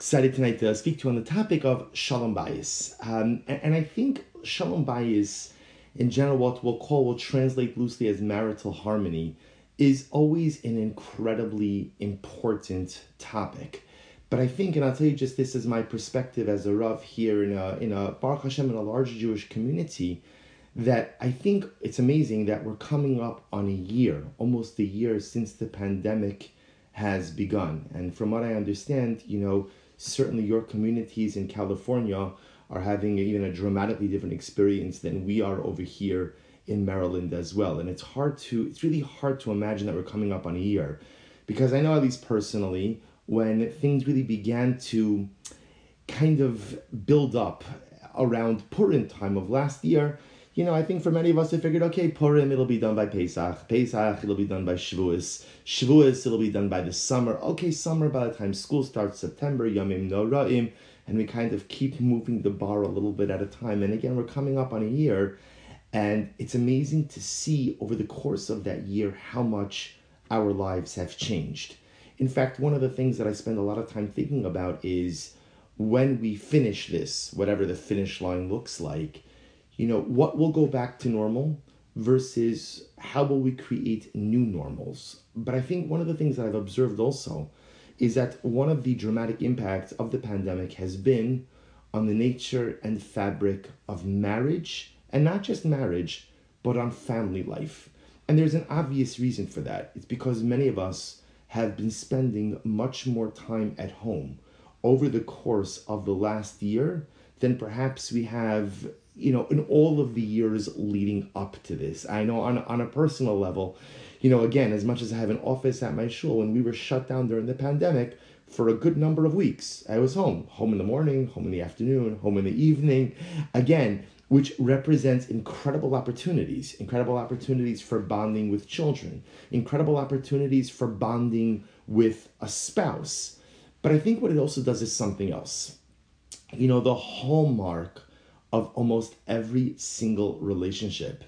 excited tonight to speak to on the topic of Shalom Bayis. Um, and, and, I think Shalom Bayis, in general, what we'll call, we'll translate loosely as marital harmony, is always an incredibly important topic. But I think, and I'll tell you just this is my perspective as a Rav here in a, in a Baruch Hashem, in a large Jewish community, that I think it's amazing that we're coming up on a year, almost a year since the pandemic has begun. And from what I understand, you know, certainly your communities in California are having even a dramatically different experience than we are over here in Maryland as well. And it's hard to, it's really hard to imagine that we're coming up on a year. Because I know, at least personally, when things really began to kind of build up around Purim time of last year, you know, I think for many of us, we figured, okay, Purim, it'll be done by Pesach. Pesach, it'll be done by Shavuos. Shavuos, it'll be done by the summer. Okay, summer, by the time school starts, September, Yamim Noraim, and we kind of keep moving the bar a little bit at a time. And again, we're coming up on a year, and it's amazing to see over the course of that year how much our lives have changed. In fact, one of the things that I spend a lot of time thinking about is when we finish this, whatever the finish line looks like, you know, what will go back to normal versus how will we create new normals. But I think one of the things that I've observed also is that one of the dramatic impacts of the pandemic has been on the nature and fabric of marriage, and not just marriage, but on family life. And there's an obvious reason for that. It's because many of us have been spending much more time at home over the course of the last year than perhaps we have you know, in all of the years leading up to this. I know on, on a personal level, you know, again, as much as I have an office at my shul, when we were shut down during the pandemic for a good number of weeks, I was home, home in the morning, home in the afternoon, home in the evening, again, which represents incredible opportunities, incredible opportunities for bonding with children, incredible opportunities for bonding with a spouse. But I think what it also does is something else. You know, the hallmark of almost every single relationship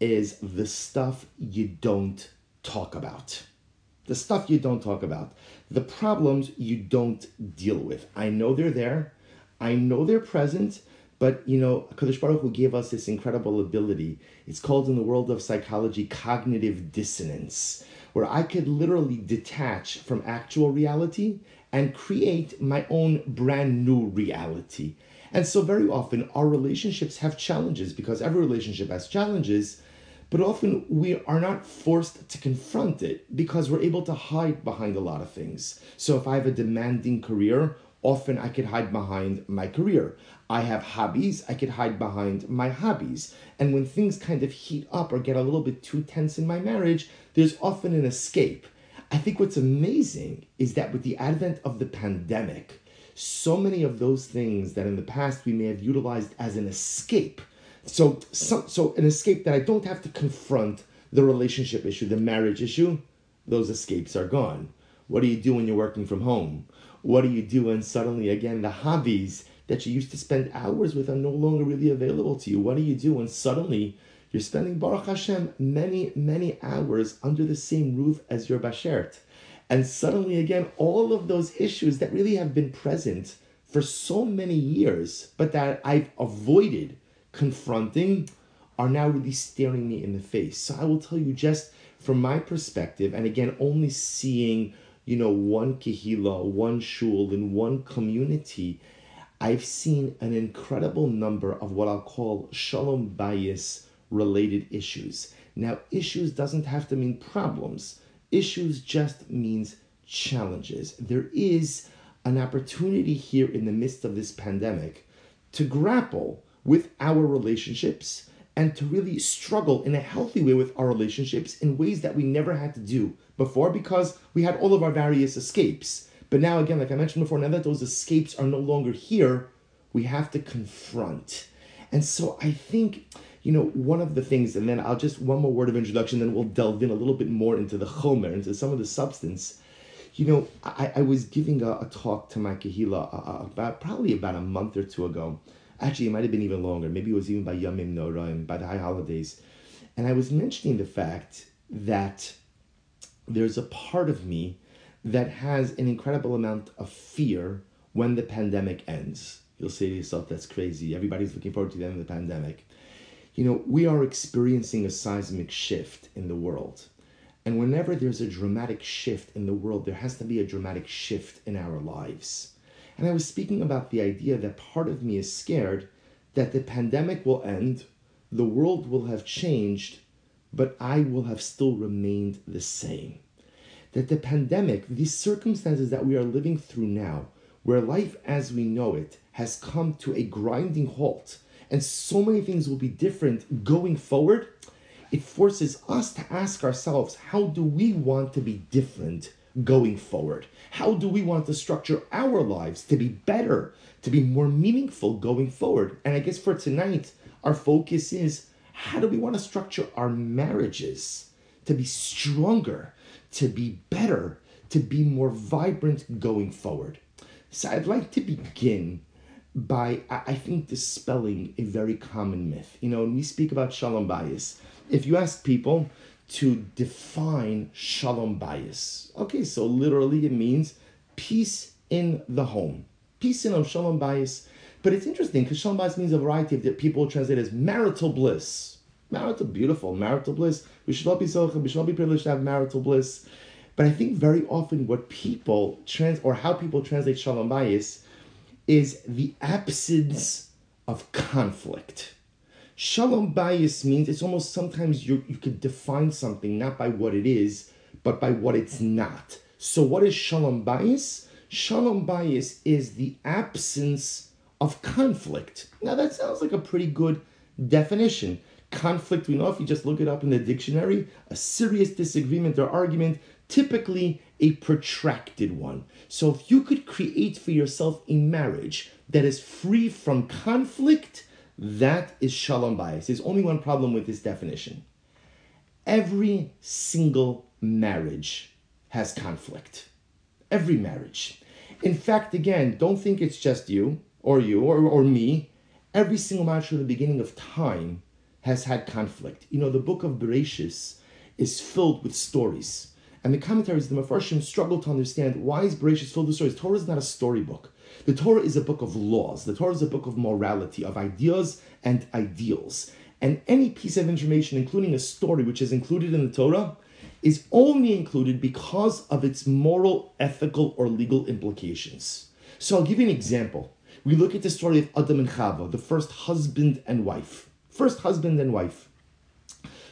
is the stuff you don't talk about. The stuff you don't talk about. The problems you don't deal with. I know they're there. I know they're present. But you know, Kadosh Baruch Hu gave us this incredible ability. It's called in the world of psychology cognitive dissonance, where I could literally detach from actual reality and create my own brand new reality. And so, very often, our relationships have challenges because every relationship has challenges, but often we are not forced to confront it because we're able to hide behind a lot of things. So, if I have a demanding career, often I could hide behind my career. I have hobbies, I could hide behind my hobbies. And when things kind of heat up or get a little bit too tense in my marriage, there's often an escape. I think what's amazing is that with the advent of the pandemic, so many of those things that in the past we may have utilized as an escape. So, so, so an escape that I don't have to confront the relationship issue, the marriage issue, those escapes are gone. What do you do when you're working from home? What do you do when suddenly, again, the hobbies that you used to spend hours with are no longer really available to you? What do you do when suddenly you're spending, Baruch Hashem, many, many hours under the same roof as your Bashert? And suddenly, again, all of those issues that really have been present for so many years, but that I've avoided confronting, are now really staring me in the face. So I will tell you just from my perspective, and again, only seeing, you know, one kehila, one shul, in one community, I've seen an incredible number of what I'll call shalom bayis related issues. Now, issues doesn't have to mean problems. Issues just means challenges. There is an opportunity here in the midst of this pandemic to grapple with our relationships and to really struggle in a healthy way with our relationships in ways that we never had to do before because we had all of our various escapes. But now, again, like I mentioned before, now that those escapes are no longer here, we have to confront. And so I think you know, one of the things, and then I'll just one more word of introduction, then we'll delve in a little bit more into the chomer, into some of the substance. You know, I, I was giving a, a talk to my kahila uh, uh, about probably about a month or two ago. Actually, it might have been even longer. Maybe it was even by Yamim Noraim, by the high holidays. And I was mentioning the fact that there's a part of me that has an incredible amount of fear when the pandemic ends. You'll say to yourself, that's crazy. Everybody's looking forward to the end of the pandemic. You know, we are experiencing a seismic shift in the world. And whenever there's a dramatic shift in the world, there has to be a dramatic shift in our lives. And I was speaking about the idea that part of me is scared that the pandemic will end, the world will have changed, but I will have still remained the same. That the pandemic, these circumstances that we are living through now, where life as we know it has come to a grinding halt, and so many things will be different going forward, it forces us to ask ourselves how do we want to be different going forward? How do we want to structure our lives to be better, to be more meaningful going forward? And I guess for tonight, our focus is how do we want to structure our marriages to be stronger, to be better, to be more vibrant going forward? So I'd like to begin by, I think, dispelling a very common myth. You know, when we speak about shalom bayis, if you ask people, to define shalom bayis. Okay, so literally it means peace in the home. Peace in home, shalom bayis. But it's interesting because shalom bayis means a variety of that people translate as marital bliss. Marital, beautiful, marital bliss. We should all be so, we should all be privileged to have marital bliss. But I think very often what people trans or how people translate shalom bayis is the absence of conflict. Shalom bayis means it's almost sometimes you you could define something not by what it is, but by what it's not. So what is shalom bayis? Shalom bayis is the absence of conflict. Now that sounds like a pretty good definition. Conflict, we know if you just look it up in the dictionary, a serious disagreement or argument, typically a protracted one. So if you could create for yourself a marriage that is free from conflict, that is shalom bayis. There's only one problem with this definition. Every single marriage has conflict. Every marriage. In fact, again, don't think it's just you or you or, or me. Every single marriage from the beginning of time has had conflict. You know, the book of Bereshis is filled with stories. And the commentaries, the Mefarshim, struggle to understand why is Bereshis filled with stories. Torah is not a storybook. The Torah is a book of laws. The Torah is a book of morality, of ideas and ideals. And any piece of information, including a story which is included in the Torah, is only included because of its moral, ethical, or legal implications. So I'll give you an example. We look at the story of Adam and Chava, the first husband and wife. First husband and wife.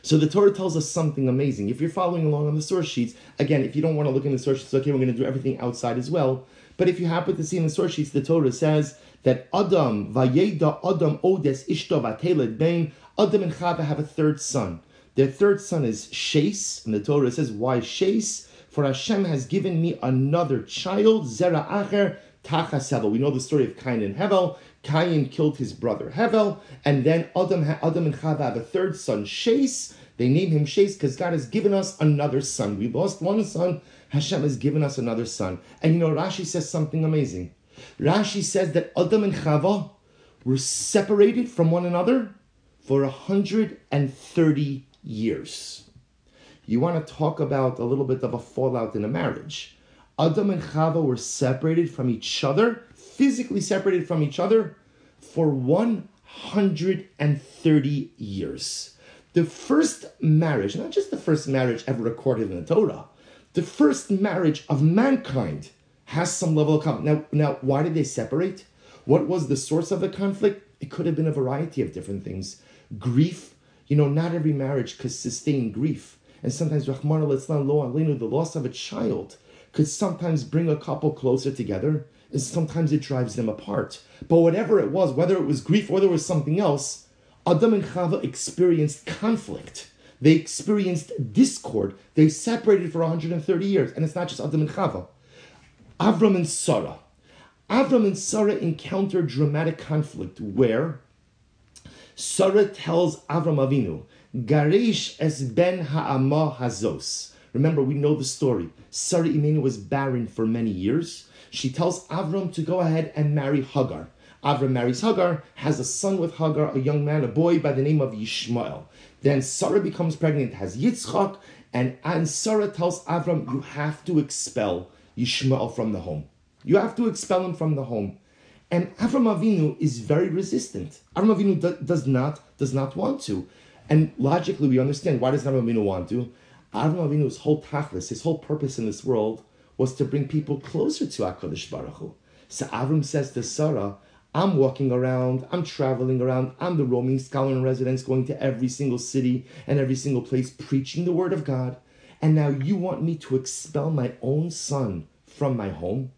So the Torah tells us something amazing. If you're following along on the source sheets, again, if you don't want to look in the source sheets, okay, we're going to do everything outside as well. But if you happen to see in the source sheets, the Torah says that Adam, Vayeda Adam Odes Ishto Vateled Bain, Adam and Chava have a third son. Their third son is Shais, and the Torah says, Why Shais? For Hashem has given me another child, Zera Acher Tachasevel. We know the story of Cain and Hevel. Cain killed his brother Hevel, and then Adam, Adam and Chava have a third son, Shais. They name him Shais because God has given us another son. We lost one son, Hashem has given us another son. And you know, Rashi says something amazing. Rashi says that Adam and Chava were separated from one another for 130 years. You want to talk about a little bit of a fallout in a marriage. Adam and Chava were separated from each other, physically separated from each other, for 130 years. The first marriage, not just the first marriage ever recorded in the Torah, the first marriage of mankind has some level of conflict. Now, now, why did they separate? What was the source of the conflict? It could have been a variety of different things. Grief, you know, not every marriage could sustain grief. And sometimes, Rahman al the loss of a child could sometimes bring a couple closer together, and sometimes it drives them apart. But whatever it was, whether it was grief or there was something else, Adam and Chava experienced conflict. They experienced discord. They separated for 130 years. And it's not just Adam and Chava. Avram and Sarah. Avram and Sarah encountered dramatic conflict where Sarah tells Avram Avinu, Garish es ben ha'ama hazos. Remember, we know the story. Sarah Imenu was barren for many years. She tells Avram to go ahead and marry Hagar. Avram marries Hagar, has a son with Hagar, a young man, a boy by the name of Yishmael. Then Sarah becomes pregnant, has Yitzchak, and, and Sarah tells Avram, you have to expel Yishmael from the home. You have to expel him from the home. And Avram Avinu is very resistant. Avram Avinu do, does not does not want to. And logically, we understand why does Avram Avinu want to? Avram Avinu's whole tachlis, his whole purpose in this world, was to bring people closer to Hakadosh Baruch Hu. So Avram says to Sarah, "I'm walking around, I'm traveling around, I'm the roaming scholar in residence, going to every single city and every single place, preaching the word of God. And now you want me to expel my own son from my home?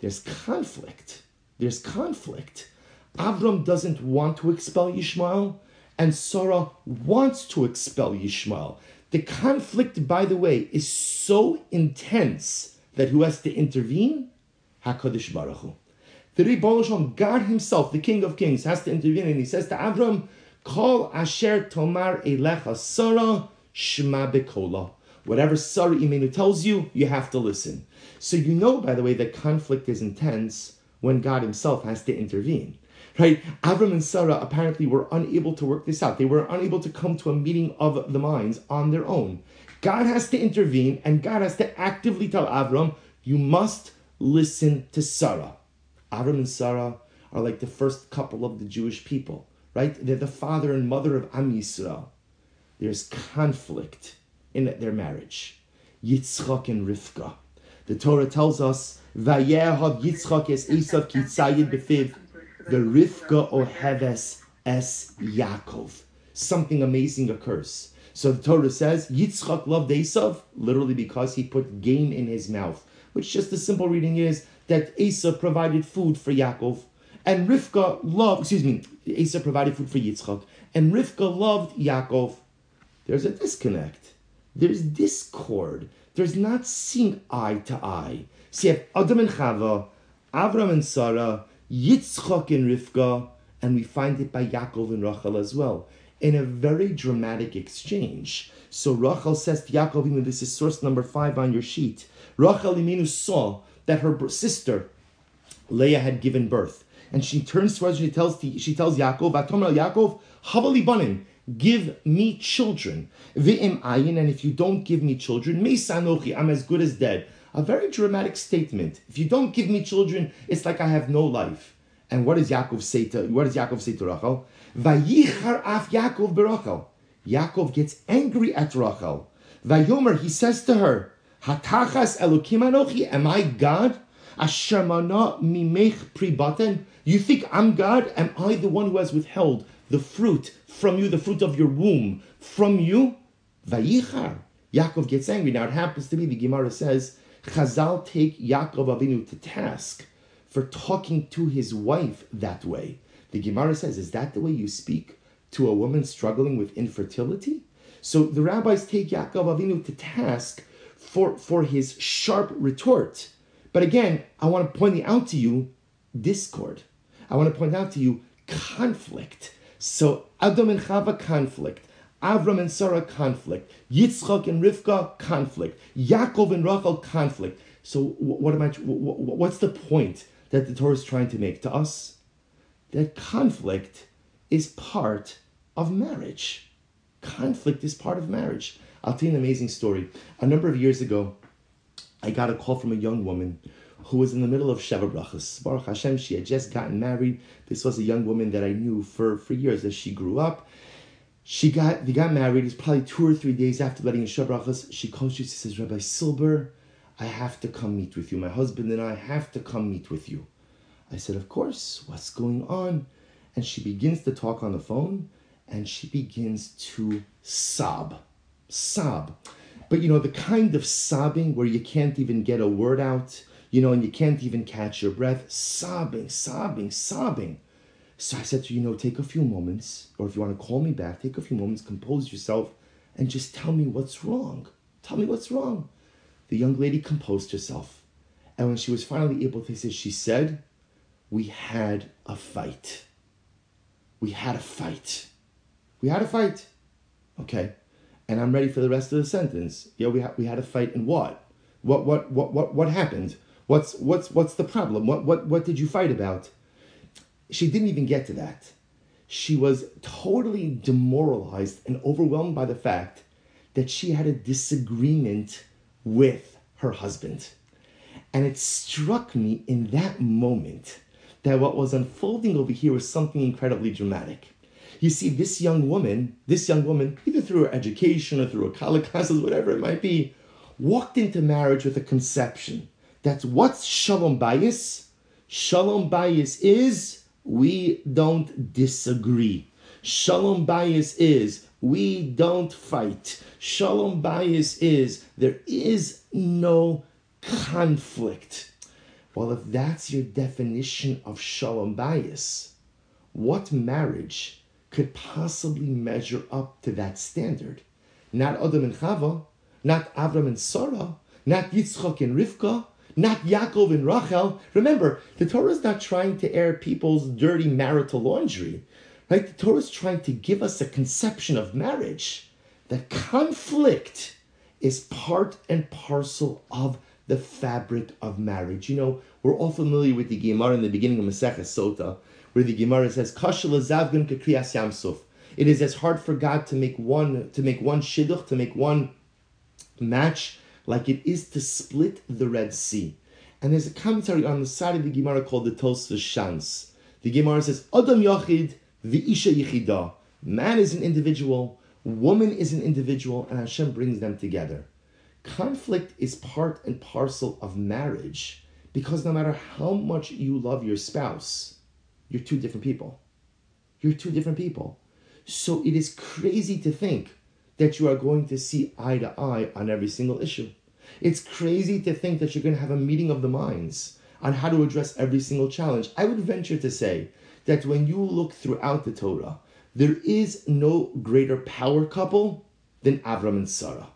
There's conflict." There's conflict. Avram doesn't want to expel Yishmael, and Sarah wants to expel Yishmael. The conflict, by the way, is so intense that who has to intervene? HaKadosh Baruch Hu. The Rebbe God himself, the King of Kings, has to intervene, and he says to Avram, Kol Asher Tomar Elecha Sarah Shema Bekola. Whatever Sarah Imenu tells you, you have to listen. So you know, by the way, that conflict is intense when God Himself has to intervene. Right? Avram and Sarah apparently were unable to work this out. They were unable to come to a meeting of the minds on their own. God has to intervene and God has to actively tell Avram, you must listen to Sarah. Avram and Sarah are like the first couple of the Jewish people, right? They're the father and mother of Am Yisrael. There's conflict in their marriage. Yitzchak and Rivka. The Torah tells us Vayehav Yitzchak es Esav kitzayid befiv. The Rivka oheves es Yaakov. Something amazing occurs. So the Torah says Yitzchak loved Esav literally because he put game in his mouth. Which just the simple reading is that Esav provided food for Yaakov, and Rivka loved. Excuse me, Esav provided food for Yitzchak, and Rivka loved Yaakov. There's a disconnect. There's discord. There's not seeing eye to eye. See, have Adam and Chava, Avram and Sarah, Yitzchak and Rivka, and we find it by Yaakov and Rachel as well, in a very dramatic exchange. So Rachel says to Yaakov, even this is source number five on your sheet. Rachel Imenu saw that her sister Leah had given birth, and she turns towards her. She tells she tells Yaakov, "Atomer Yaakov, havali banim." Give me children. V'im ayin, and if you don't give me children, me sanochi, I'm as good as dead a very dramatic statement. If you don't give me children, it's like I have no life. And what does Yaakov say to what does Yaakov say to Rachel? Vayichar af Yaakov berachel. Yaakov gets angry at Rachel. Vayomer, he says to her, Hatachas Elokim Anochi, am I God? Ashermana mimech pribaten. You think I'm God? Am I the one who has withheld the fruit from you, the fruit of your womb from you? Vayichar. Yaakov gets angry. Now it happens to be, the Gemara says, Chazal take Yaakov Avinu to task for talking to his wife that way. The Gemara says, Is that the way you speak to a woman struggling with infertility? So the rabbis take Yaakov Avinu to task for, for his sharp retort. But again, I want to point out to you discord. I want to point out to you conflict. So Adam and Chava conflict. Avram and Sarah conflict, Yitzchak and Rivka conflict, Yaakov and Rachel conflict. So what am I? What's the point that the Torah is trying to make to us? That conflict is part of marriage. Conflict is part of marriage. I'll tell you an amazing story. A number of years ago, I got a call from a young woman who was in the middle of Sheva Brachas. Baruch Hashem, she had just gotten married. This was a young woman that I knew for, for years as she grew up she got they got married. It's probably two or three days after letting in Sheva Brachas. She calls you. She says, Rabbi Silber, I have to come meet with you. My husband and I have to come meet with you. I said, Of course. What's going on? And she begins to talk on the phone, and she begins to sob, sob. But you know the kind of sobbing where you can't even get a word out, you know, and you can't even catch your breath, sobbing, sobbing, sobbing. So I said to you, know, take a few moments, or if you want to call me back, take a few moments, compose yourself, and just tell me what's wrong. Tell me what's wrong. The young lady composed herself. And when she was finally able to say, she said, We had a fight. We had a fight. We had a fight. Okay. And I'm ready for the rest of the sentence. Yeah, we, ha- we had a fight and what? What, what, what, what, what happened? What's, what's, what's the problem? What, what, what did you fight about? She didn't even get to that. She was totally demoralized and overwhelmed by the fact that she had a disagreement with her husband. And it struck me in that moment that what was unfolding over here was something incredibly dramatic. You see, this young woman, this young woman, either through her education or through her college classes, whatever it might be, walked into marriage with a conception that what's shalom bayis? Shalom bayis is we don't disagree. Shalom bayis is we don't fight. Shalom bayis is there is no conflict. Well, if that's your definition of shalom bayis, what marriage could possibly measure up to that standard. Not Adam and Chava, not Avram and Sarah, not Yitzchak and Rivka, not Yaakov and Rachel. Remember, the Torah is not trying to air people's dirty marital laundry. Right? The Torah is trying to give us a conception of marriage that conflict is part and parcel of the fabric of marriage. You know, we're all familiar with the Gemara in the beginning of Masechah Sota, where the Gemara says, yamsuf. It is as hard for God to make one to make one shidduch, to make one match, like it is to split the Red Sea. And there's a commentary on the side of the Gemara called the Tosfos Shans. The Gemara says, Adam Yachid, the Isha Yichida. Man is an individual, woman is an individual, and Hashem brings them together. Conflict is part and parcel of marriage because no matter how much you love your spouse, you're two different people. You're two different people. So it is crazy to think that you are going to see eye to eye on every single issue. It's crazy to think that you're going to have a meeting of the minds on how to address every single challenge. I would venture to say that when you look throughout the Torah, there is no greater power couple than Avram and Sarah.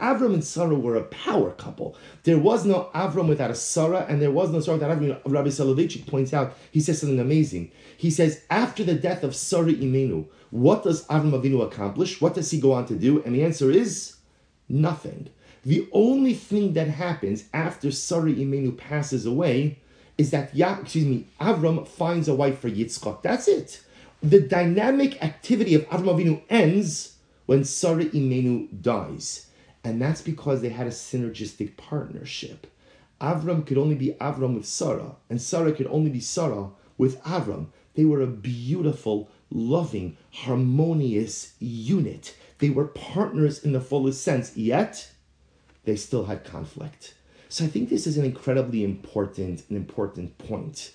Avram and Sarah were a power couple. There was no Avram without a Sarah, and there was no Sarah without Avram. Rabbi Soloveitchik points out, he says something amazing. He says, after the death of Sarah Imenu, what does Avram Avinu accomplish? What does he go on to do? And the answer is nothing. The only thing that happens after Sarah Imenu passes away is that, yeah, excuse me, Avram finds a wife for Yitzchak. That's it. The dynamic activity of Avram Avinu ends when Sarah Imenu dies. And that's because they had a synergistic partnership. Avram could only be Avram with Sarah, and Sarah could only be Sarah with Avram. They were a beautiful, loving, harmonious unit. They were partners in the fullest sense, yet they still had conflict. So I think this is an incredibly important, an important point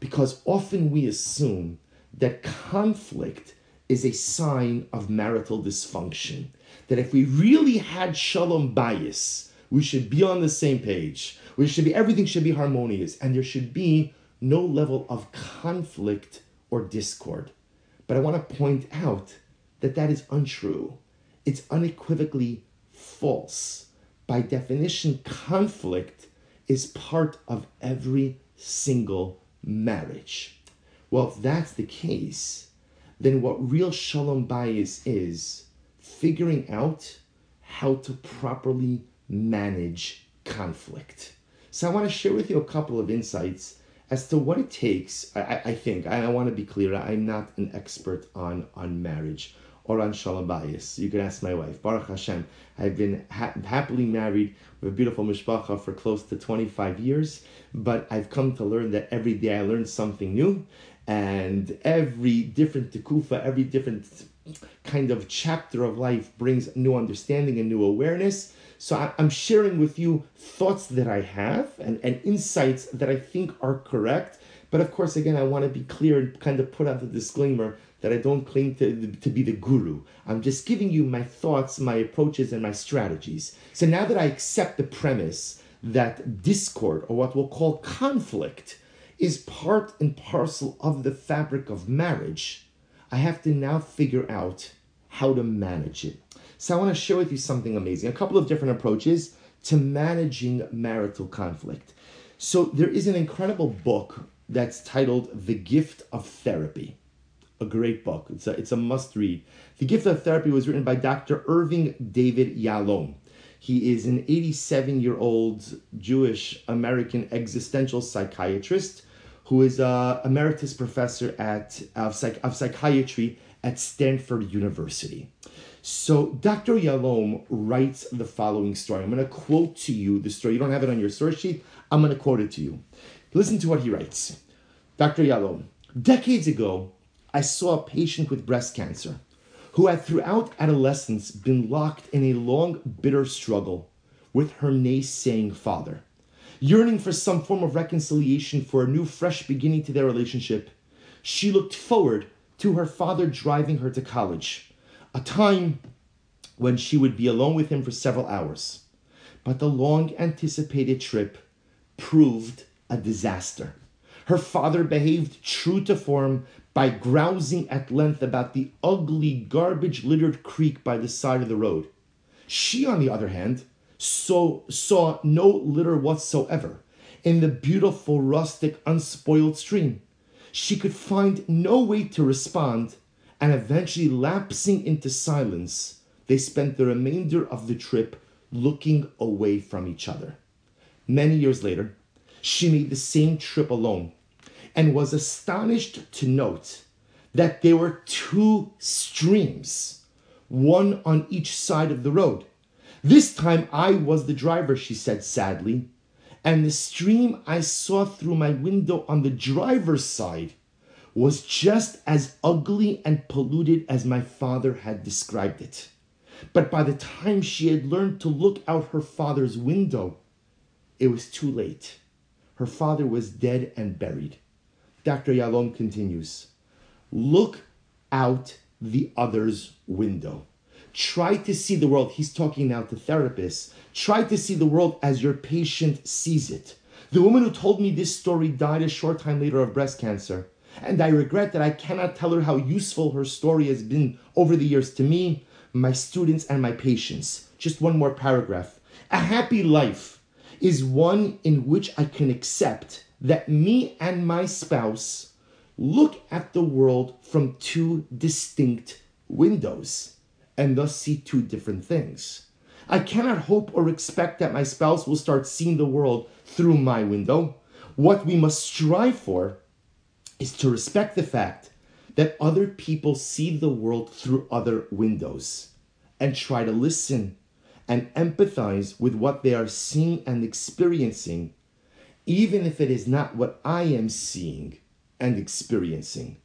because often we assume that conflict is a sign of marital dysfunction that if we really had shalom bayis, we should be on the same page. We should be everything should be harmonious, and there should be no level of conflict or discord. But I want to point out that that is untrue. It's unequivocally false. By definition, conflict is part of every single marriage. Well, if that's the case, then what real shalom bayis is figuring out how to properly manage conflict. So I want to share with you a couple of insights as to what it takes. I, I think I, I want to be clear. I'm not an expert on on marriage or on shalom bayis. You can ask my wife. Baruch Hashem. I've been ha- happily married with a beautiful mishpacha for close to 25 years, but I've come to learn that every day I learn something new, and every different tekufa, every different kind of chapter of life brings new understanding and new awareness. So I'm sharing with you thoughts that I have and, and insights that I think are correct. But of course, again, I want to be clear and kind of put out the disclaimer that I don't claim to, to be the guru. I'm just giving you my thoughts, my approaches, and my strategies. So now that I accept the premise that discord, or what we'll call conflict, is part and parcel of the fabric of marriage, I have to now figure out how to manage it. So I want to share with you something amazing. A couple of different approaches to managing marital conflict. So there is an incredible book that's titled The Gift of Therapy. A great book. It's a, it's a must read. The Gift of Therapy was written by Dr. Irving David Yalom. He is an 87 year old Jewish American existential psychiatrist who is a emeritus professor at of, psych, of psychiatry at Stanford University. So Dr. Yalom writes the following story. I'm going to quote to you the story. You don't have it on your source sheet. I'm going to quote it to you. Listen to what he writes. Dr. Yalom, decades ago, I saw a patient with breast cancer who had throughout adolescence been locked in a long, bitter struggle with her naysaying father. Yearning for some form of reconciliation for a new, fresh beginning to their relationship, she looked forward to her father driving her to college, a time when she would be alone with him for several hours. But the long anticipated trip proved a disaster. Her father behaved true to form by grousing at length about the ugly, garbage littered creek by the side of the road. She, on the other hand, so, saw no litter whatsoever in the beautiful, rustic, unspoiled stream. She could find no way to respond, and eventually lapsing into silence, they spent the remainder of the trip looking away from each other. Many years later, she made the same trip alone and was astonished to note that there were two streams, one on each side of the road. This time I was the driver, she said sadly, and the stream I saw through my window on the driver's side was just as ugly and polluted as my father had described it. But by the time she had learned to look out her father's window, it was too late. Her father was dead and buried. Dr. Yalom continues Look out the other's window. Try to see the world. He's talking now to therapists. Try to see the world as your patient sees it. The woman who told me this story died a short time later of breast cancer. And I regret that I cannot tell her how useful her story has been over the years to me, my students, and my patients. Just one more paragraph. A happy life is one in which I can accept that me and my spouse look at the world from two distinct windows and thus see two different things. I cannot hope or expect that my spouse will start seeing the world through my window. What we must strive for is to respect the fact that other people see the world through other windows and try to listen and empathize with what they are seeing and experiencing, even if it is not what I am seeing and experiencing.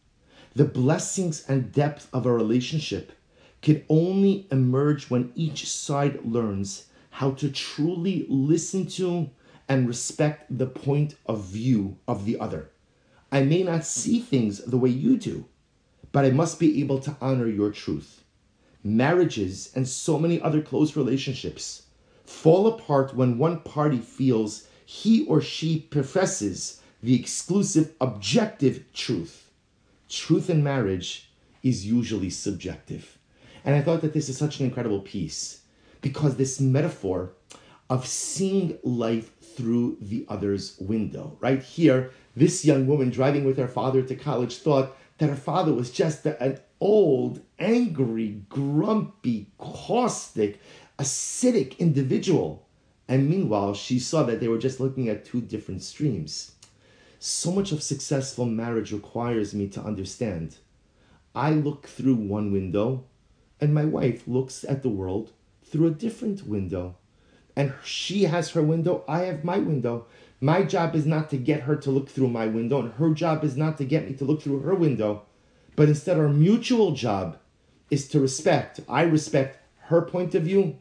The blessings and depth of a relationship can only emerge when each side learns how to truly listen to and respect the point of view of the other. I may not see things the way you do, but I must be able to honor your truth. Marriages and so many other close relationships fall apart when one party feels he or she professes the exclusive objective truth. Truth in marriage is usually subjective. And I thought that this is such an incredible piece because this metaphor of seeing life through the other's window. Right here, this young woman driving with her father to college thought that her father was just an old, angry, grumpy, caustic, acidic individual. And meanwhile, she saw that they were just looking at two different streams. So much of successful marriage requires me to understand. I look through one window and my wife looks at the world through a different window. And she has her window, I have my window. My job is not to get her to look through my window, and her job is not to get me to look through her window. But instead, our mutual job is to respect. I respect her point of view,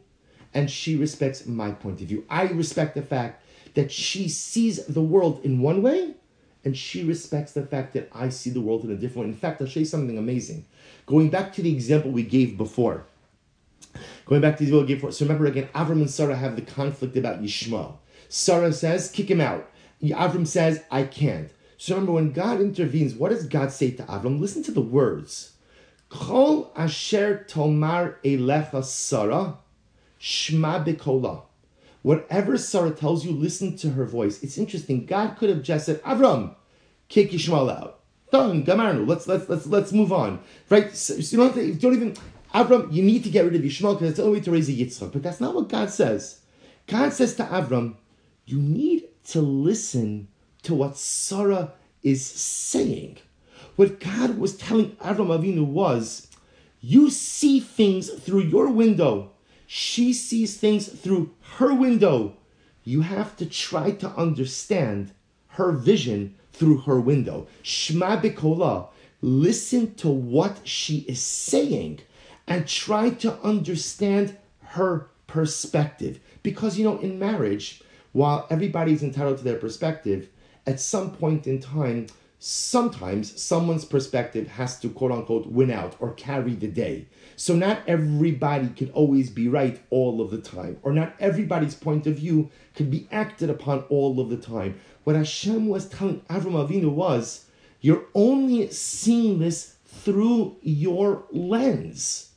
and she respects my point of view. I respect the fact that she sees the world in one way, and she respects the fact that I see the world in a different way. In fact, I'll show you something amazing. Going back to the example we gave before. Going back to the example we gave before. So remember again, Avram and Sarah have the conflict about Yishmael. Sarah says, kick him out. Avram says, I can't. So remember, when God intervenes, what does God say to Avram? Listen to the words. Kol asher tomar elecha Sarah, shma. Whatever Sarah tells you, listen to her voice. It's interesting. God could have just said, Avram, kick Ishmael out. Done, gamarnu. Let's let's let's let's move on. Right? So, you don't, you don't even Avram, you need to get rid of Ishmael because it's the only way to raise a Yitzchak. But that's not what God says. God says to Avram, you need to listen to what Sarah is saying. What God was telling Avram Avinu was, you see things through your window she sees things through her window. you have to try to understand her vision through her window. Shma bikola, listen to what she is saying and try to understand her perspective. Because, you know, in marriage, while everybody's entitled to their perspective, at some point in time, sometimes someone's perspective has to quote unquote win out or carry the day. So not everybody can always be right all of the time, or not everybody's point of view can be acted upon all of the time. What Hashem was telling Avram Avinu was, you're only seeing this through your lens.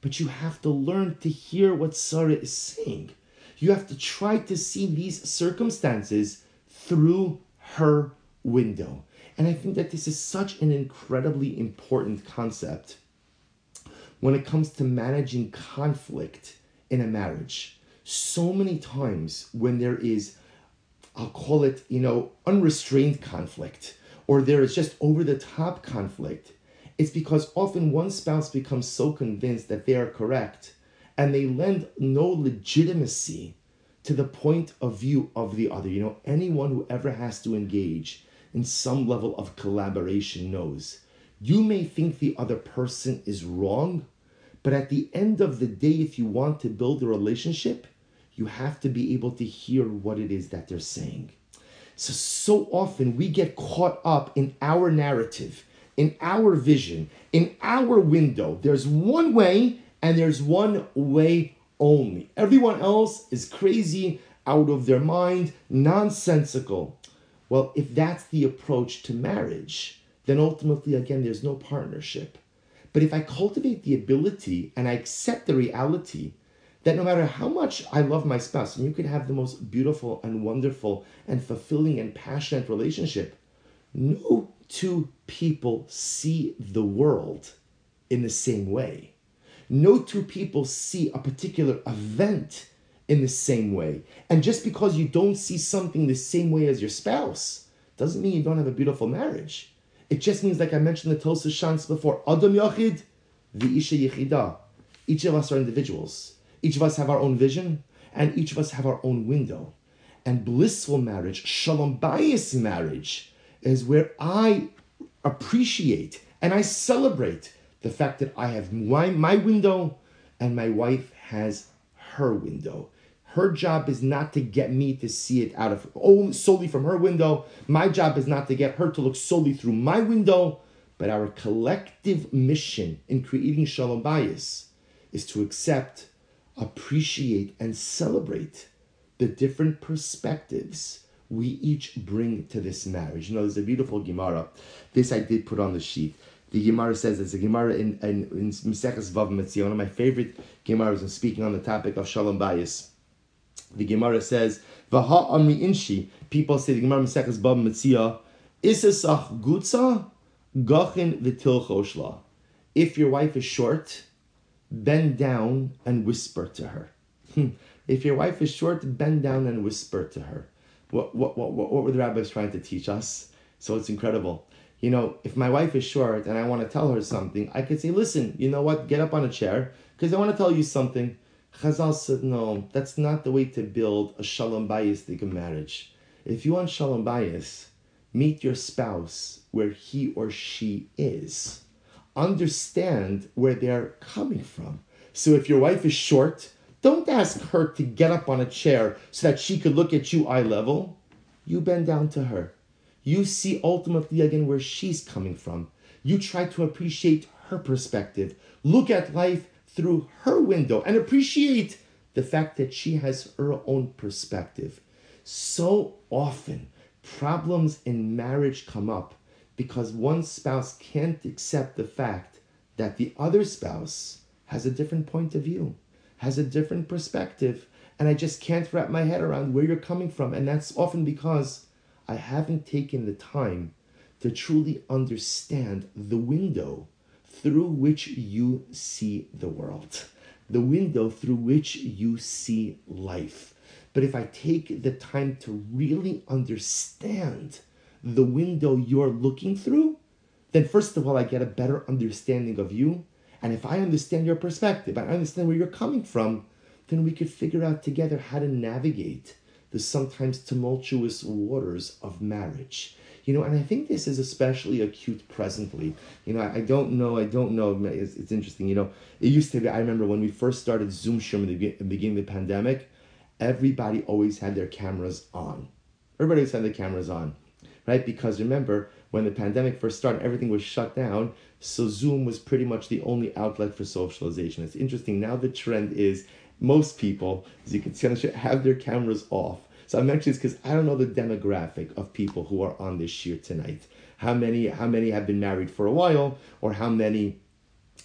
But you have to learn to hear what Sarah is saying. You have to try to see these circumstances through her window. And I think that this is such an incredibly important concept when it comes to managing conflict in a marriage. So many times when there is, I'll call it, you know, unrestrained conflict, or there is just over the top conflict, it's because often one spouse becomes so convinced that they are correct and they lend no legitimacy to the point of view of the other. You know, anyone who ever has to engage in some level of collaboration knows you may think the other person is wrong, but at the end of the day, if you want to build a relationship, you have to be able to hear what it is that they're saying. So, so often we get caught up in our narrative, in our vision, in our window. There's one way and there's one way only. Everyone else is crazy, out of their mind, nonsensical. Well, if that's the approach to marriage, then ultimately, again, there's no partnership. But if I cultivate the ability and I accept the reality that no matter how much I love my spouse, and you could have the most beautiful and wonderful and fulfilling and passionate relationship, no two people see the world in the same way. No two people see a particular event in the same way. And just because you don't see something the same way as your spouse doesn't mean you don't have a beautiful marriage. It just means, like I mentioned the Tosa Shans before, Adam Yachid, the Isha Yechida. Each of us are individuals. Each of us have our own vision, and each of us have our own window. And blissful marriage, Shalom Bayis marriage, is where I appreciate and I celebrate the fact that I have my, my window and my wife has her window. Her job is not to get me to see it out of oh, solely from her window. My job is not to get her to look solely through my window. But our collective mission in creating Shalom Bayis is to accept, appreciate, and celebrate the different perspectives we each bring to this marriage. You know, there's a beautiful Gemara. This I did put on the sheet. The Gemara says it's a Gemara in in, in Maseches Bava one of my favorite Gemaras in speaking on the topic of Shalom Bayis. The Gemara says, "Vaha amri inshi." People say the Gemara Maseches Bava Metzia, "Isesach gutza gachin v'tilchoshla." If your wife is short, bend down and whisper to her. Hmm. if your wife is short, bend down and whisper to her. What, what, what, what were the rabbis trying to teach us? So it's incredible you know, if my wife is short and I want to tell her something, I could say, listen, you know what, get up on a chair because I want to tell you something. Chazal said, no, that's not the way to build a shalom bayis marriage. If you want shalom bayis, meet your spouse where he or she is. Understand where they're coming from. So if your wife is short, don't ask her to get up on a chair so that she could look at you eye level. You bend down to her you see ultimately again where she's coming from. You try to appreciate her perspective, look at life through her window, and appreciate the fact that she has her own perspective. So often, problems in marriage come up because one spouse can't accept the fact that the other spouse has a different point of view, has a different perspective, and I just can't wrap my head around where you're coming from. And that's often because I haven't taken the time to truly understand the window through which you see the world, the window through which you see life. But if I take the time to really understand the window you're looking through, then first of all, I get a better understanding of you. And if I understand your perspective, I understand where you're coming from, then we could figure out together how to navigate the sometimes tumultuous waters of marriage. You know, and I think this is especially acute presently. You know, I, I don't know, I don't know. It's, it's, interesting. You know, it used to be, I remember when we first started Zoom shul in the beginning of the pandemic, everybody always had their cameras on. Everybody always had their cameras on, right? Because remember, when the pandemic first started, everything was shut down. So Zoom was pretty much the only outlet for socialization. It's interesting. Now the trend is most people, as you can see, have their cameras off so I mention this because I don't know the demographic of people who are on this shiur tonight. How many how many have been married for a while, or how many,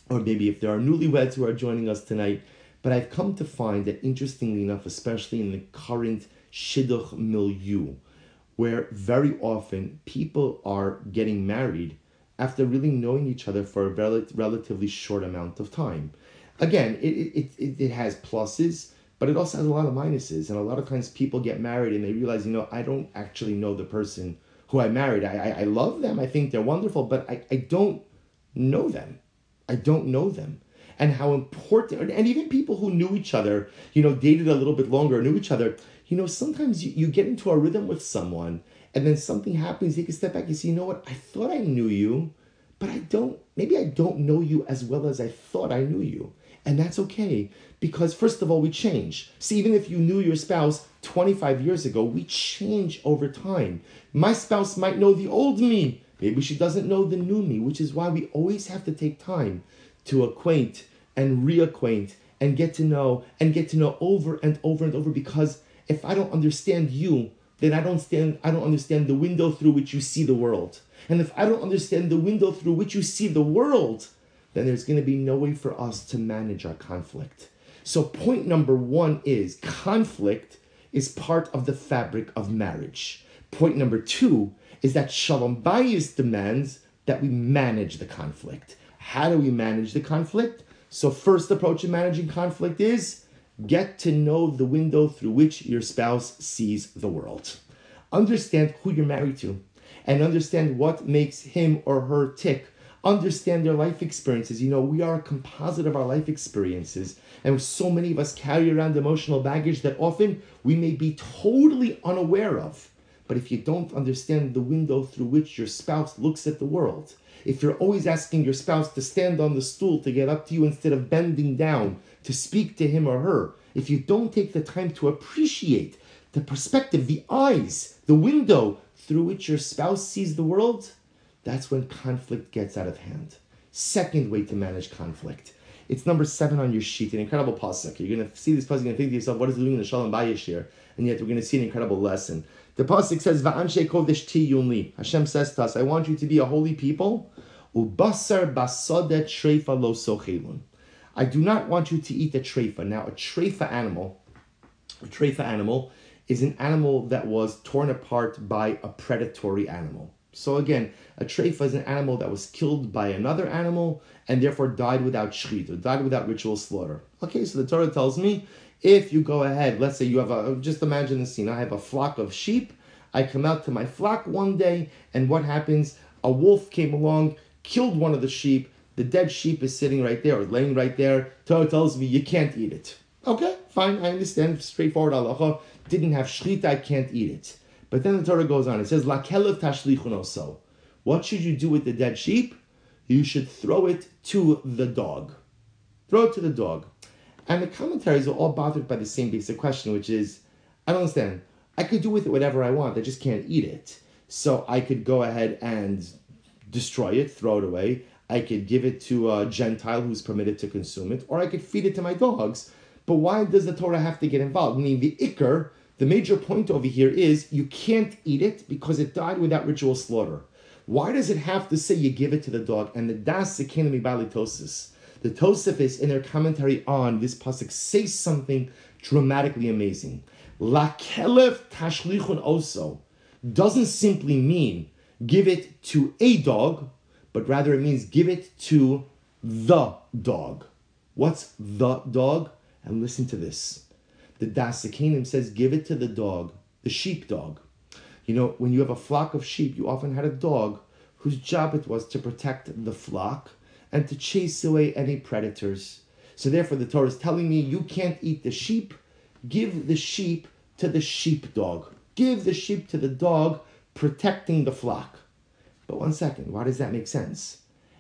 or maybe if there are newlyweds who are joining us tonight. But I've come to find that interestingly enough, especially in the current shidduch milieu, where very often people are getting married after really knowing each other for a rel- relatively short amount of time. Again, it, it, it, it has pluses but it also has a lot of minuses. And a lot of times people get married and they realize, you know, I don't actually know the person who I married. I, I, I love them. I think they're wonderful, but I, I don't know them. I don't know them. And how important, and even people who knew each other, you know, dated a little bit longer, knew each other, you know, sometimes you, you get into a rhythm with someone and then something happens, you take a step back, you say, you know what, I thought I knew you, but I don't, maybe I don't know you as well as I thought I knew you. And that's okay because, first of all, we change. See, even if you knew your spouse 25 years ago, we change over time. My spouse might know the old me. Maybe she doesn't know the new me, which is why we always have to take time to acquaint and reacquaint and get to know and get to know over and over and over because if I don't understand you, then I don't stand I don't understand the window through which you see the world. And if I don't understand the window through which you see the world, then there's going to be no way for us to manage our conflict. So, point number one is conflict is part of the fabric of marriage. Point number two is that Shalom Bayis demands that we manage the conflict. How do we manage the conflict? So, first approach in managing conflict is get to know the window through which your spouse sees the world. Understand who you're married to and understand what makes him or her tick understand their life experiences. You know, we are a composite of our life experiences, and so many of us carry around emotional baggage that often we may be totally unaware of. But if you don't understand the window through which your spouse looks at the world, if you're always asking your spouse to stand on the stool to get up to you instead of bending down to speak to him or her, if you don't take the time to appreciate the perspective, the eyes, the window through which your spouse sees the world, that's when conflict gets out of hand. Second way to manage conflict. It's number seven on your sheet, an incredible pasuk. You're going to see this pasuk, you're going to think to yourself, what is it doing in the Shalom Bayis here? And yet we're going to see an incredible lesson. The pasuk says, "Va'anshe kodesh tiyunli." Hashem says to us, "I want you to be a holy people." Ubasar basadet treifa lo sochelun. I do not want you to eat a treifa. Now, a treifa animal, a treifa animal is an animal that was torn apart by a predatory animal. So again, a treifa is an animal that was killed by another animal and therefore died without shechita, or died without ritual slaughter. Okay, so the Torah tells me if you go ahead, let's say you have a, just imagine the scene. I have a flock of sheep. I come out to my flock one day, and what happens? A wolf came along, killed one of the sheep. The dead sheep is sitting right there, or laying right there. Torah tells me you can't eat it. Okay, fine, I understand. Straightforward halacha. Didn't have shechita, I can't eat it. But then the Torah goes on. It says, tashlichun What should you do with the dead sheep? You should throw it to the dog. Throw it to the dog. And the commentaries are all bothered by the same basic question, which is, I don't understand. I could do with it whatever I want. I just can't eat it. So I could go ahead and destroy it, throw it away. I could give it to a Gentile who's permitted to consume it, or I could feed it to my dogs. But why does the Torah have to get involved? I mean, the ikar the major point over here is you can't eat it because it died without ritual slaughter. Why does it have to say you give it to the dog? And the Daas Zekenim Balitosis, the Tosafis in their commentary on this pasuk say something dramatically amazing. La kelev tashlichun oso doesn't simply mean give it to a dog, but rather it means give it to the dog. What's the dog? And listen to this the Daas Zekenim says, give it to the dog, the sheep dog. You know, when you have a flock of sheep, you often had a dog whose job it was to protect the flock and to chase away any predators. So therefore, the Torah is telling me you can't eat the sheep. Give the sheep to the sheepdog. Give the sheep to the dog, protecting the flock. But one second, why does that make sense?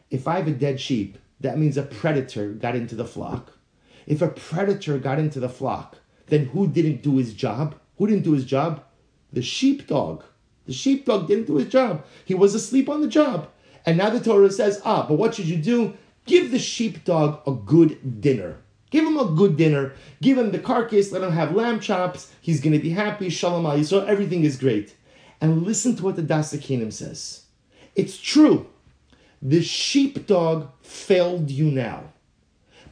If I have a dead sheep, that means a predator got into the flock. If a predator got into the flock, then who didn't do his job? Who didn't do his job? The sheepdog. The sheepdog didn't do his job. He was asleep on the job. And now the Torah says, ah, but what should you do? Give the sheepdog a good dinner. Give him a good dinner. Give him the carcass. Let him have lamb chops. He's going to be happy. Shalom al. Everything is great. And listen to what the Das HaKohanim says. It's true. The sheepdog failed you now.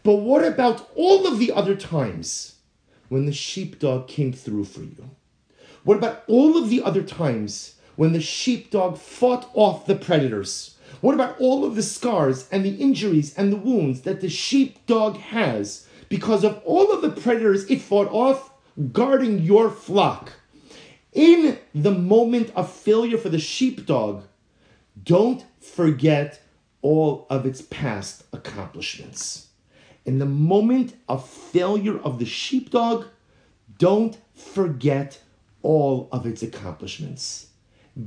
But what about all of the other times when the sheepdog came through for you? What about all of the other times when the sheepdog fought off the predators? What about all of the scars and the injuries and the wounds that the sheepdog has because of all of the predators it fought off guarding your flock? In the moment of failure for the sheepdog, don't forget all of its past accomplishments. In the moment of failure of the sheepdog, don't forget all of its accomplishments.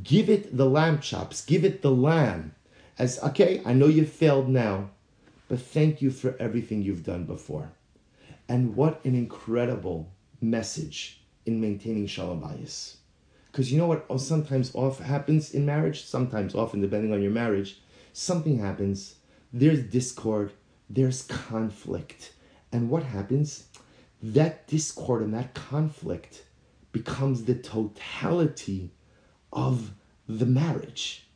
Give it the lamb chops, give it the lamb. As, okay, I know you failed now, but thank you for everything you've done before. And what an incredible message in maintaining shalom bayis. Because you know what sometimes off happens in marriage? Sometimes often, depending on your marriage, something happens. There's discord, there's conflict. And what happens? That discord and that conflict becomes the totality of the marriage.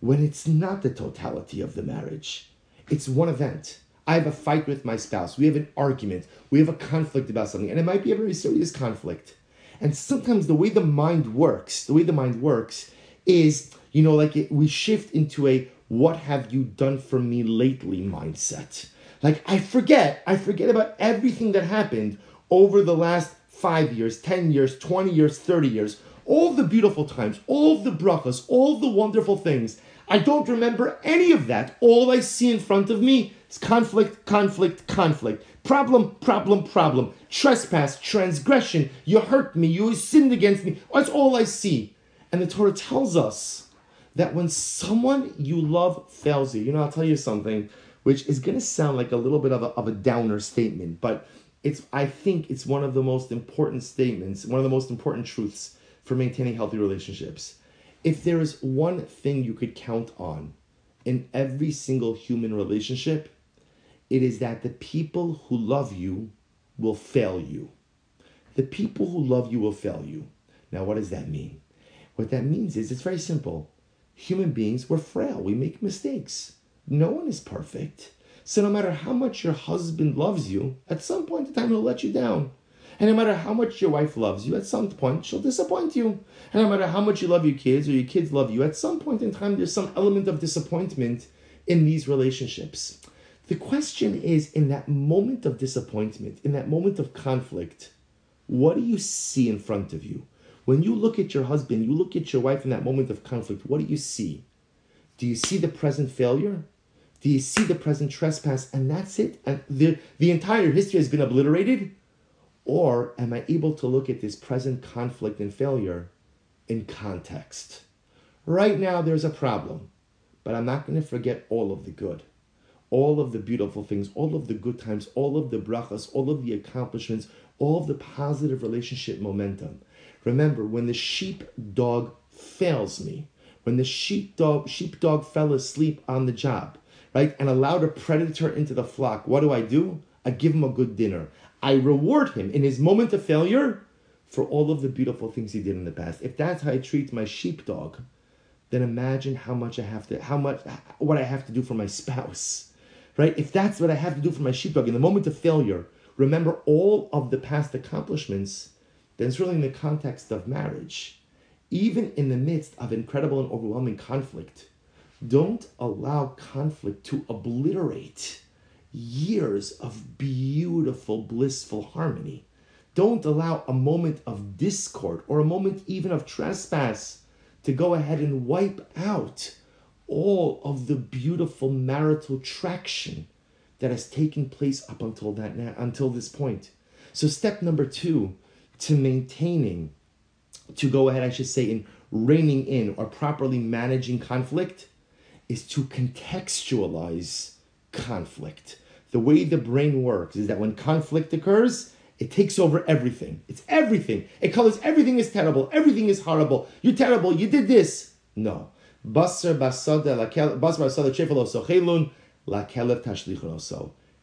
When it's not the totality of the marriage, it's one event. I have a fight with my spouse. We have an argument. We have a conflict about something, and it might be a very serious conflict. And sometimes the way the mind works, the way the mind works is, you know, like it, we shift into a what have you done for me lately mindset. Like I forget, I forget about everything that happened over the last five years, 10 years, 20 years, 30 years, all the beautiful times, all the brachas, all the wonderful things. I don't remember any of that. All I see in front of me is conflict, conflict, conflict. Problem, problem, problem. Trespass, transgression. You hurt me. You sinned against me. That's all I see. And the Torah tells us that when someone you love fails you, you know, I'll tell you something which is going to sound like a little bit of a, of a downer statement, but it's I think it's one of the most important statements, one of the most important truths for maintaining healthy relationships. If there is one thing you could count on in every single human relationship, it is that the people who love you will fail you. The people who love you will fail you. Now, what does that mean? What that means is it's very simple. Human beings, we're frail, we make mistakes. No one is perfect. So no matter how much your husband loves you, at some point in time he'll let you down. And no matter how much your wife loves you, at some point she'll disappoint you. And no matter how much you love your kids or your kids love you, at some point in time there's some element of disappointment in these relationships. The question is in that moment of disappointment, in that moment of conflict, what do you see in front of you? When you look at your husband, you look at your wife in that moment of conflict, what do you see? Do you see the present failure? Do you see the present trespass and that's it? And the, the entire history has been obliterated? Or am I able to look at this present conflict and failure in context? Right now, there's a problem, but I'm not going to forget all of the good, all of the beautiful things, all of the good times, all of the brachas, all of the accomplishments, all of the positive relationship momentum. Remember, when the sheepdog fails me, when the sheepdog sheepdog fell asleep on the job, right, and allowed a predator into the flock, what do I do? I give him a good dinner. I reward him in his moment of failure for all of the beautiful things he did in the past. If that's how I treat my sheepdog, then imagine how much I have to, how much, what I have to do for my spouse, right? If that's what I have to do for my sheepdog in the moment of failure, remember all of the past accomplishments, then really in the context of marriage. Even in the midst of incredible and overwhelming conflict, don't allow conflict to obliterate years of beautiful, blissful harmony. Don't allow a moment of discord or a moment even of trespass to go ahead and wipe out all of the beautiful marital traction that has taken place up until that now, until this point. So step number 2, to maintaining, to go ahead, I should say, in reining in or properly managing conflict is to contextualize conflict. The way the brain works is that when conflict occurs, it takes over everything. It's everything. It colors everything is terrible. Everything is horrible. You're terrible. You did this. No.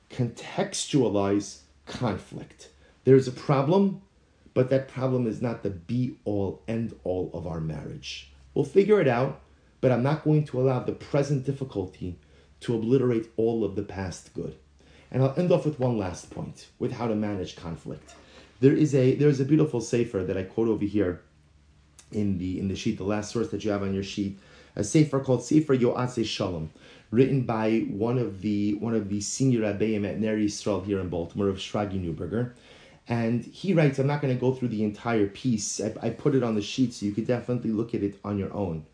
Contextualize conflict. There's a problem, but that problem is not the be all end all of our marriage. We'll figure it out, but I'm not going to allow the present difficulty to obliterate all of the past good. And I'll end off with one last point with how to manage conflict. There is a there is a beautiful sefer that I quote over here in the in the sheet, the last source that you have on your sheet, a sefer called Sefer Yoatze Shalom, written by one of the one of the senior rabbeim at Ner Yisrael here in Baltimore, of Shraga Neuberger. And he writes, I'm not going to go through the entire piece. I, I put it on the sheet so you could definitely look at it on your own.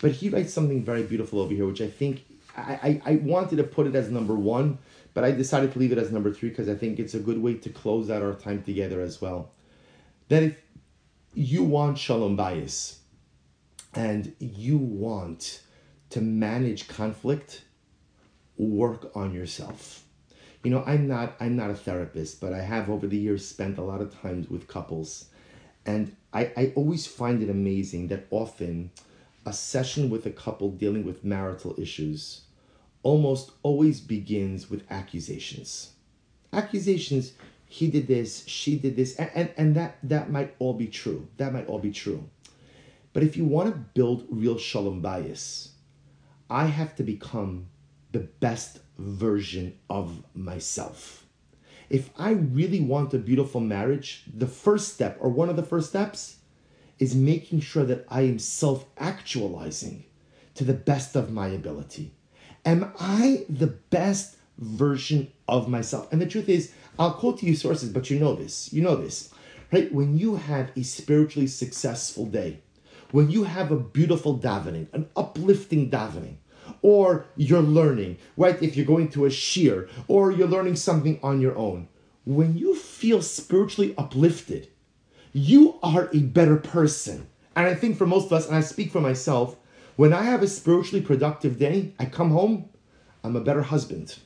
But he writes something very beautiful over here, which I think I, I, I wanted to put it as number one but I decided to leave it as number three because I think it's a good way to close out our time together as well. That if you want shalom bayis and you want to manage conflict, work on yourself. You know, I'm not I'm not a therapist, but I have over the years spent a lot of times with couples. And I, I always find it amazing that often a session with a couple dealing with marital issues almost always begins with accusations. Accusations, he did this, she did this, and, and, and that, that might all be true. That might all be true. But if you want to build real shalom bayis, I have to become the best version of myself. If I really want a beautiful marriage, the first step, or one of the first steps, is making sure that I am self actualizing to the best of my ability. Am I the best version of myself? And the truth is, I'll quote to you sources, but you know this. You know this. Right? When you have a spiritually successful day, when you have a beautiful davening, an uplifting davening, or you're learning, right? If you're going to a shiur, or you're learning something on your own, when you feel spiritually uplifted, you are a better person. And I think for most of us, and I speak for myself, when I have a spiritually productive day, I come home, I'm a better husband.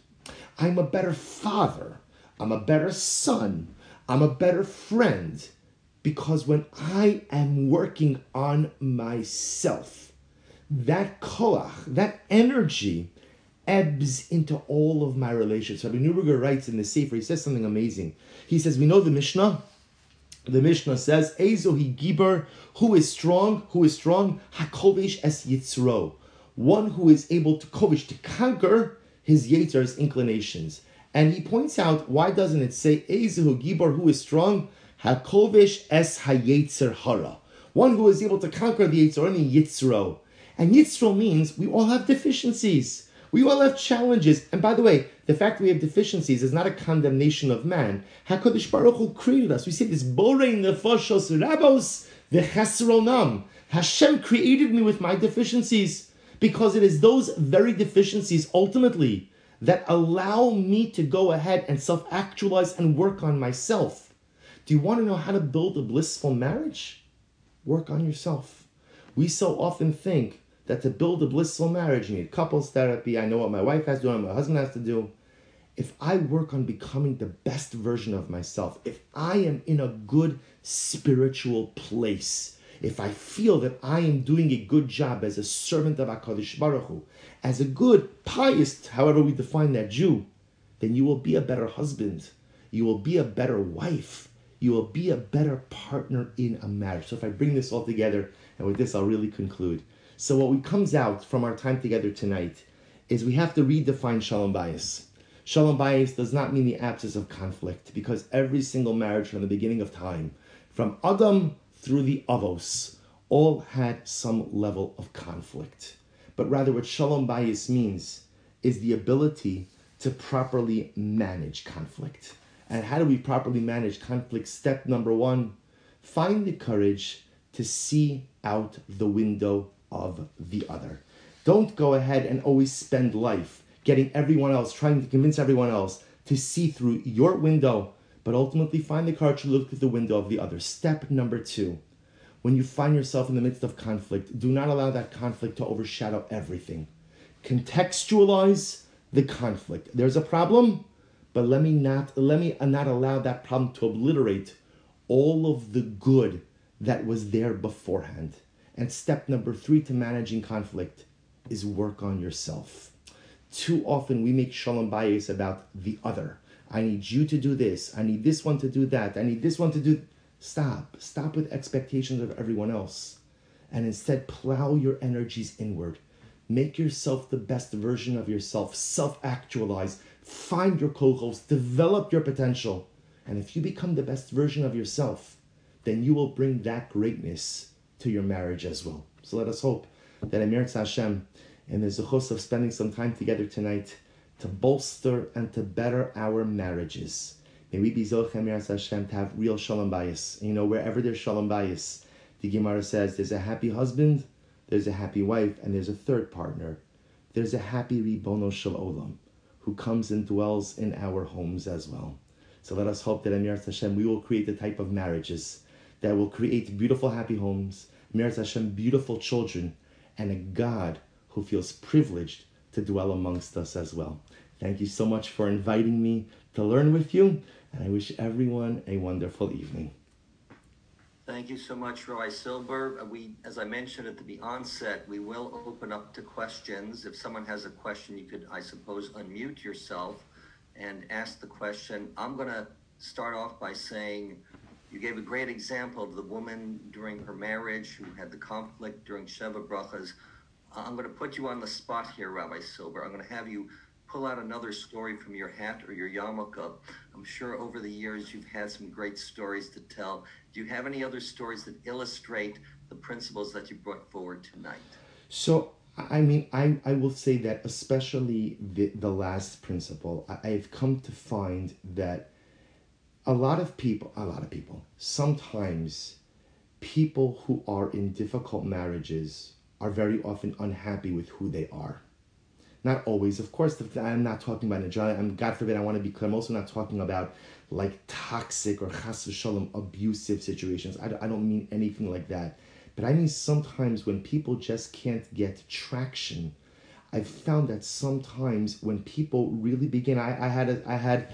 I'm a better father. I'm a better son. I'm a better friend. Because when I am working on myself, that koach, that energy, ebbs into all of my relationships. Rabbi Neuberger writes in the Sefer, he says something amazing. He says, We know the Mishnah. The Mishnah says, Ezo giber, who is strong, who is strong, hakovish es yitzro, one who is able to kovish, to conquer his yitzar's inclinations. And he points out, why doesn't it say, Ezo giber, who is strong, hakovish es hayetzer hara, one who is able to conquer the yitzar, and yitzro. And yitzro means we all have deficiencies. We all have challenges. And by the way, the fact we have deficiencies is not a condemnation of man. HaKadosh Baruch Hu created us. We say this, Borei nefashos rabos v'chesronam. Hashem created me with my deficiencies because it is those very deficiencies ultimately that allow me to go ahead and self-actualize and work on myself. Do you want to know how to build a blissful marriage? Work on yourself. We so often think that to build a blissful marriage, you need couples therapy. I know what my wife has to do and my husband has to do. If I work on becoming the best version of myself, if I am in a good spiritual place, if I feel that I am doing a good job as a servant of HaKadosh Baruch Hu, as a good, pious, however we define that Jew, then you will be a better husband. You will be a better wife. You will be a better partner in a marriage. So if I bring this all together, and with this I'll really conclude. So what we comes out from our time together tonight is we have to redefine shalom bayis. Shalom bayis does not mean the absence of conflict because every single marriage from the beginning of time, from Adam through the Avos, all had some level of conflict. But rather what shalom bayis means is the ability to properly manage conflict. And how do we properly manage conflict? Step number one, find the courage to see out the window of the other. Don't go ahead and always spend life getting everyone else, trying to convince everyone else to see through your window, but ultimately find the courage to look through the window of the other. Step number two when you find yourself in the midst of conflict, do not allow that conflict to overshadow everything. Contextualize the conflict. There's a problem, but let me not let me not allow that problem to obliterate all of the good that was there beforehand. And step number three to managing conflict is work on yourself. Too often we make shalom bayis about the other. I need you to do this. I need this one to do that. I need this one to do. Stop. Stop with expectations of everyone else. And instead, plow your energies inward. Make yourself the best version of yourself. Self actualize. Find your kochos. Develop your potential. And if you become the best version of yourself, then you will bring that greatness to your marriage as well. So let us hope that Emir Hashem and the zuchos of spending some time together tonight to bolster and to better our marriages. May we be Zochem Hashem to have real shalom bayis. You know, wherever there's shalom bayis, the Gemara says there's a happy husband, there's a happy wife, and there's a third partner. There's a happy Ribono Shel Olam who comes and dwells in our homes as well. So let us hope that Emir Hashem, we will create the type of marriages that will create beautiful, happy homes, Emir Hashem, beautiful children, and a God who feels privileged to dwell amongst us as well. Thank you so much for inviting me to learn with you, and I wish everyone a wonderful evening. Thank you so much, Rav Silber. Uh, we, as I mentioned at the onset, we will open up to questions. If someone has a question, you could, I suppose, unmute yourself and ask the question. I'm going to start off by saying you gave a great example of the woman during her marriage who had the conflict during Sheva Brachas. Uh, I'm going to put you on the spot here, Rabbi Silber. I'm going to have you pull out another story from your hat or your yarmulke. I'm sure over the years you've had some great stories to tell. Do you have any other stories that illustrate the principles that you brought forward tonight? So, I mean, I, I will say that especially the, the last principle, I, I've come to find that a lot of people, a lot of people, sometimes people who are in difficult marriages are very often unhappy with who they are. Not always, of course. I'm not talking about Najah. I'm God forbid. I want to be clear. I'm also not talking about like toxic or chas shalom abusive situations. I, I don't mean anything like that. But I mean sometimes when people just can't get traction. I've found that sometimes when people really begin, I, I had a, I had,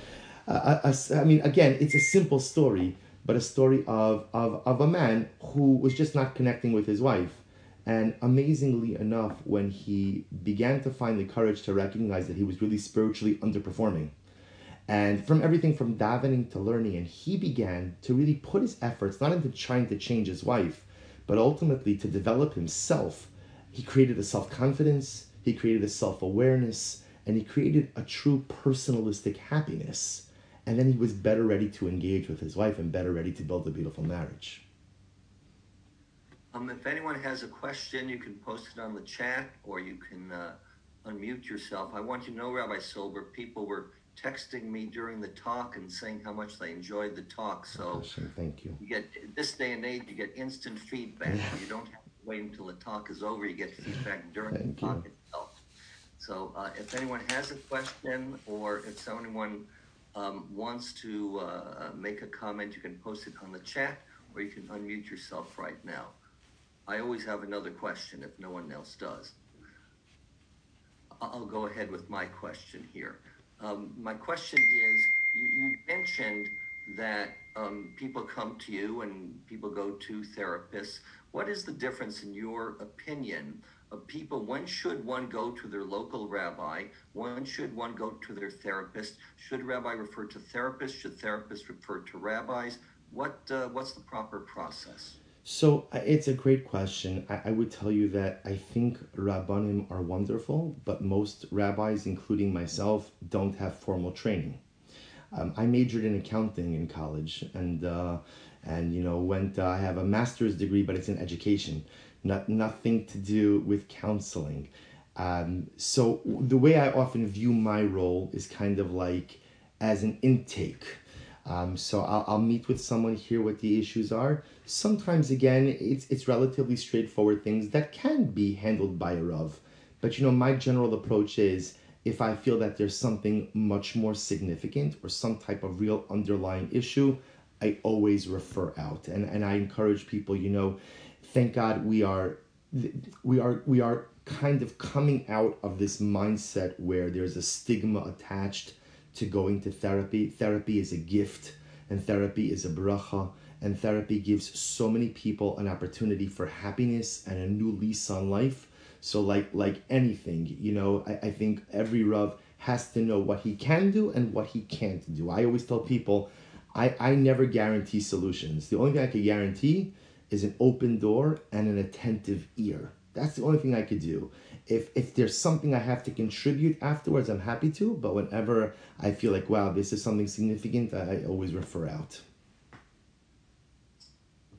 a, a, a, I mean, again, it's a simple story, but a story of, of, of a man who was just not connecting with his wife and amazingly enough, when he began to find the courage to recognize that he was really spiritually underperforming, and from everything from davening to learning, and he began to really put his efforts not into trying to change his wife, but ultimately to develop himself. He created a self confidence, he created a self awareness, and he created a true personalistic happiness. And then he was better ready to engage with his wife and better ready to build a beautiful marriage. Um, if anyone has a question, you can post it on the chat or you can uh, unmute yourself. I want you to know, Rabbi Silber, people were texting me during the talk and saying how much they enjoyed the talk. So thank you. You get this day and age, you get instant feedback. Yeah. You don't have to wait until the talk is over. You get feedback during thank the talk you. itself. So uh, if anyone has a question or if someone um, wants to uh, make a comment, you can post it on the chat or you can unmute yourself right now. I always have another question if no one else does. I'll go ahead with my question here. Um, my question is you, you mentioned that um, people come to you and people go to therapists. What is the difference, in your opinion, people? When should one go to their local rabbi? When should one go to their therapist? Should rabbi refer to therapist? Should therapist refer to rabbis? What uh, what's the proper process? So it's a great question. I, I would tell you that I think rabbanim are wonderful, but most rabbis, including myself, don't have formal training. Um, I majored in accounting in college, and uh, and you know went. Uh, I have a master's degree, but it's in education, not nothing to do with counseling. Um, so the way I often view my role is kind of like as an intake um, so I'll, I'll meet with someone, hear what the issues are. Sometimes, again, it's, it's relatively straightforward things that can be handled by a Rav. But you know, my general approach is if I feel that there's something much more significant or some type of real underlying issue, I always refer out. And, and I encourage people, you know, thank God we are we are we are kind of coming out of this mindset where there's a stigma attached to going to therapy. Therapy is a gift and therapy is a bracha and therapy gives so many people an opportunity for happiness and a new lease on life. So like like anything, you know, I, I think every Rav has to know what he can do and what he can't do. I always tell people I, I never guarantee solutions. The only thing I can guarantee is an open door and an attentive ear. That's the only thing I could do. If if there's something I have to contribute afterwards, I'm happy to. But whenever I feel like, wow, this is something significant, I, always refer out.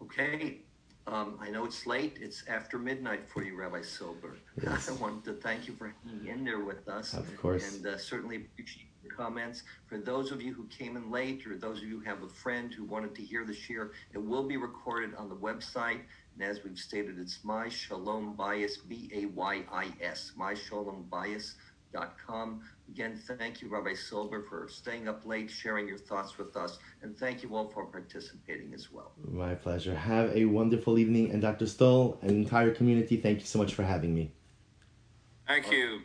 Okay. Um, I know it's late. It's after midnight for you, Rabbi Silber. Yes. I wanted to thank you for hanging in there with us. Of course. And uh, certainly appreciate comments. For those of you who came in late, or those of you who have a friend who wanted to hear the shiur, it will be recorded on the website. And as we've stated, it's my shalom bias, bayis, B A Y I S, myshalombayis.com. Again, thank you, Rabbi Silber, for staying up late, sharing your thoughts with us. And thank you all for participating as well. My pleasure. Have a wonderful evening. And Dr. Stoll and entire community, thank you so much for having me. Thank you.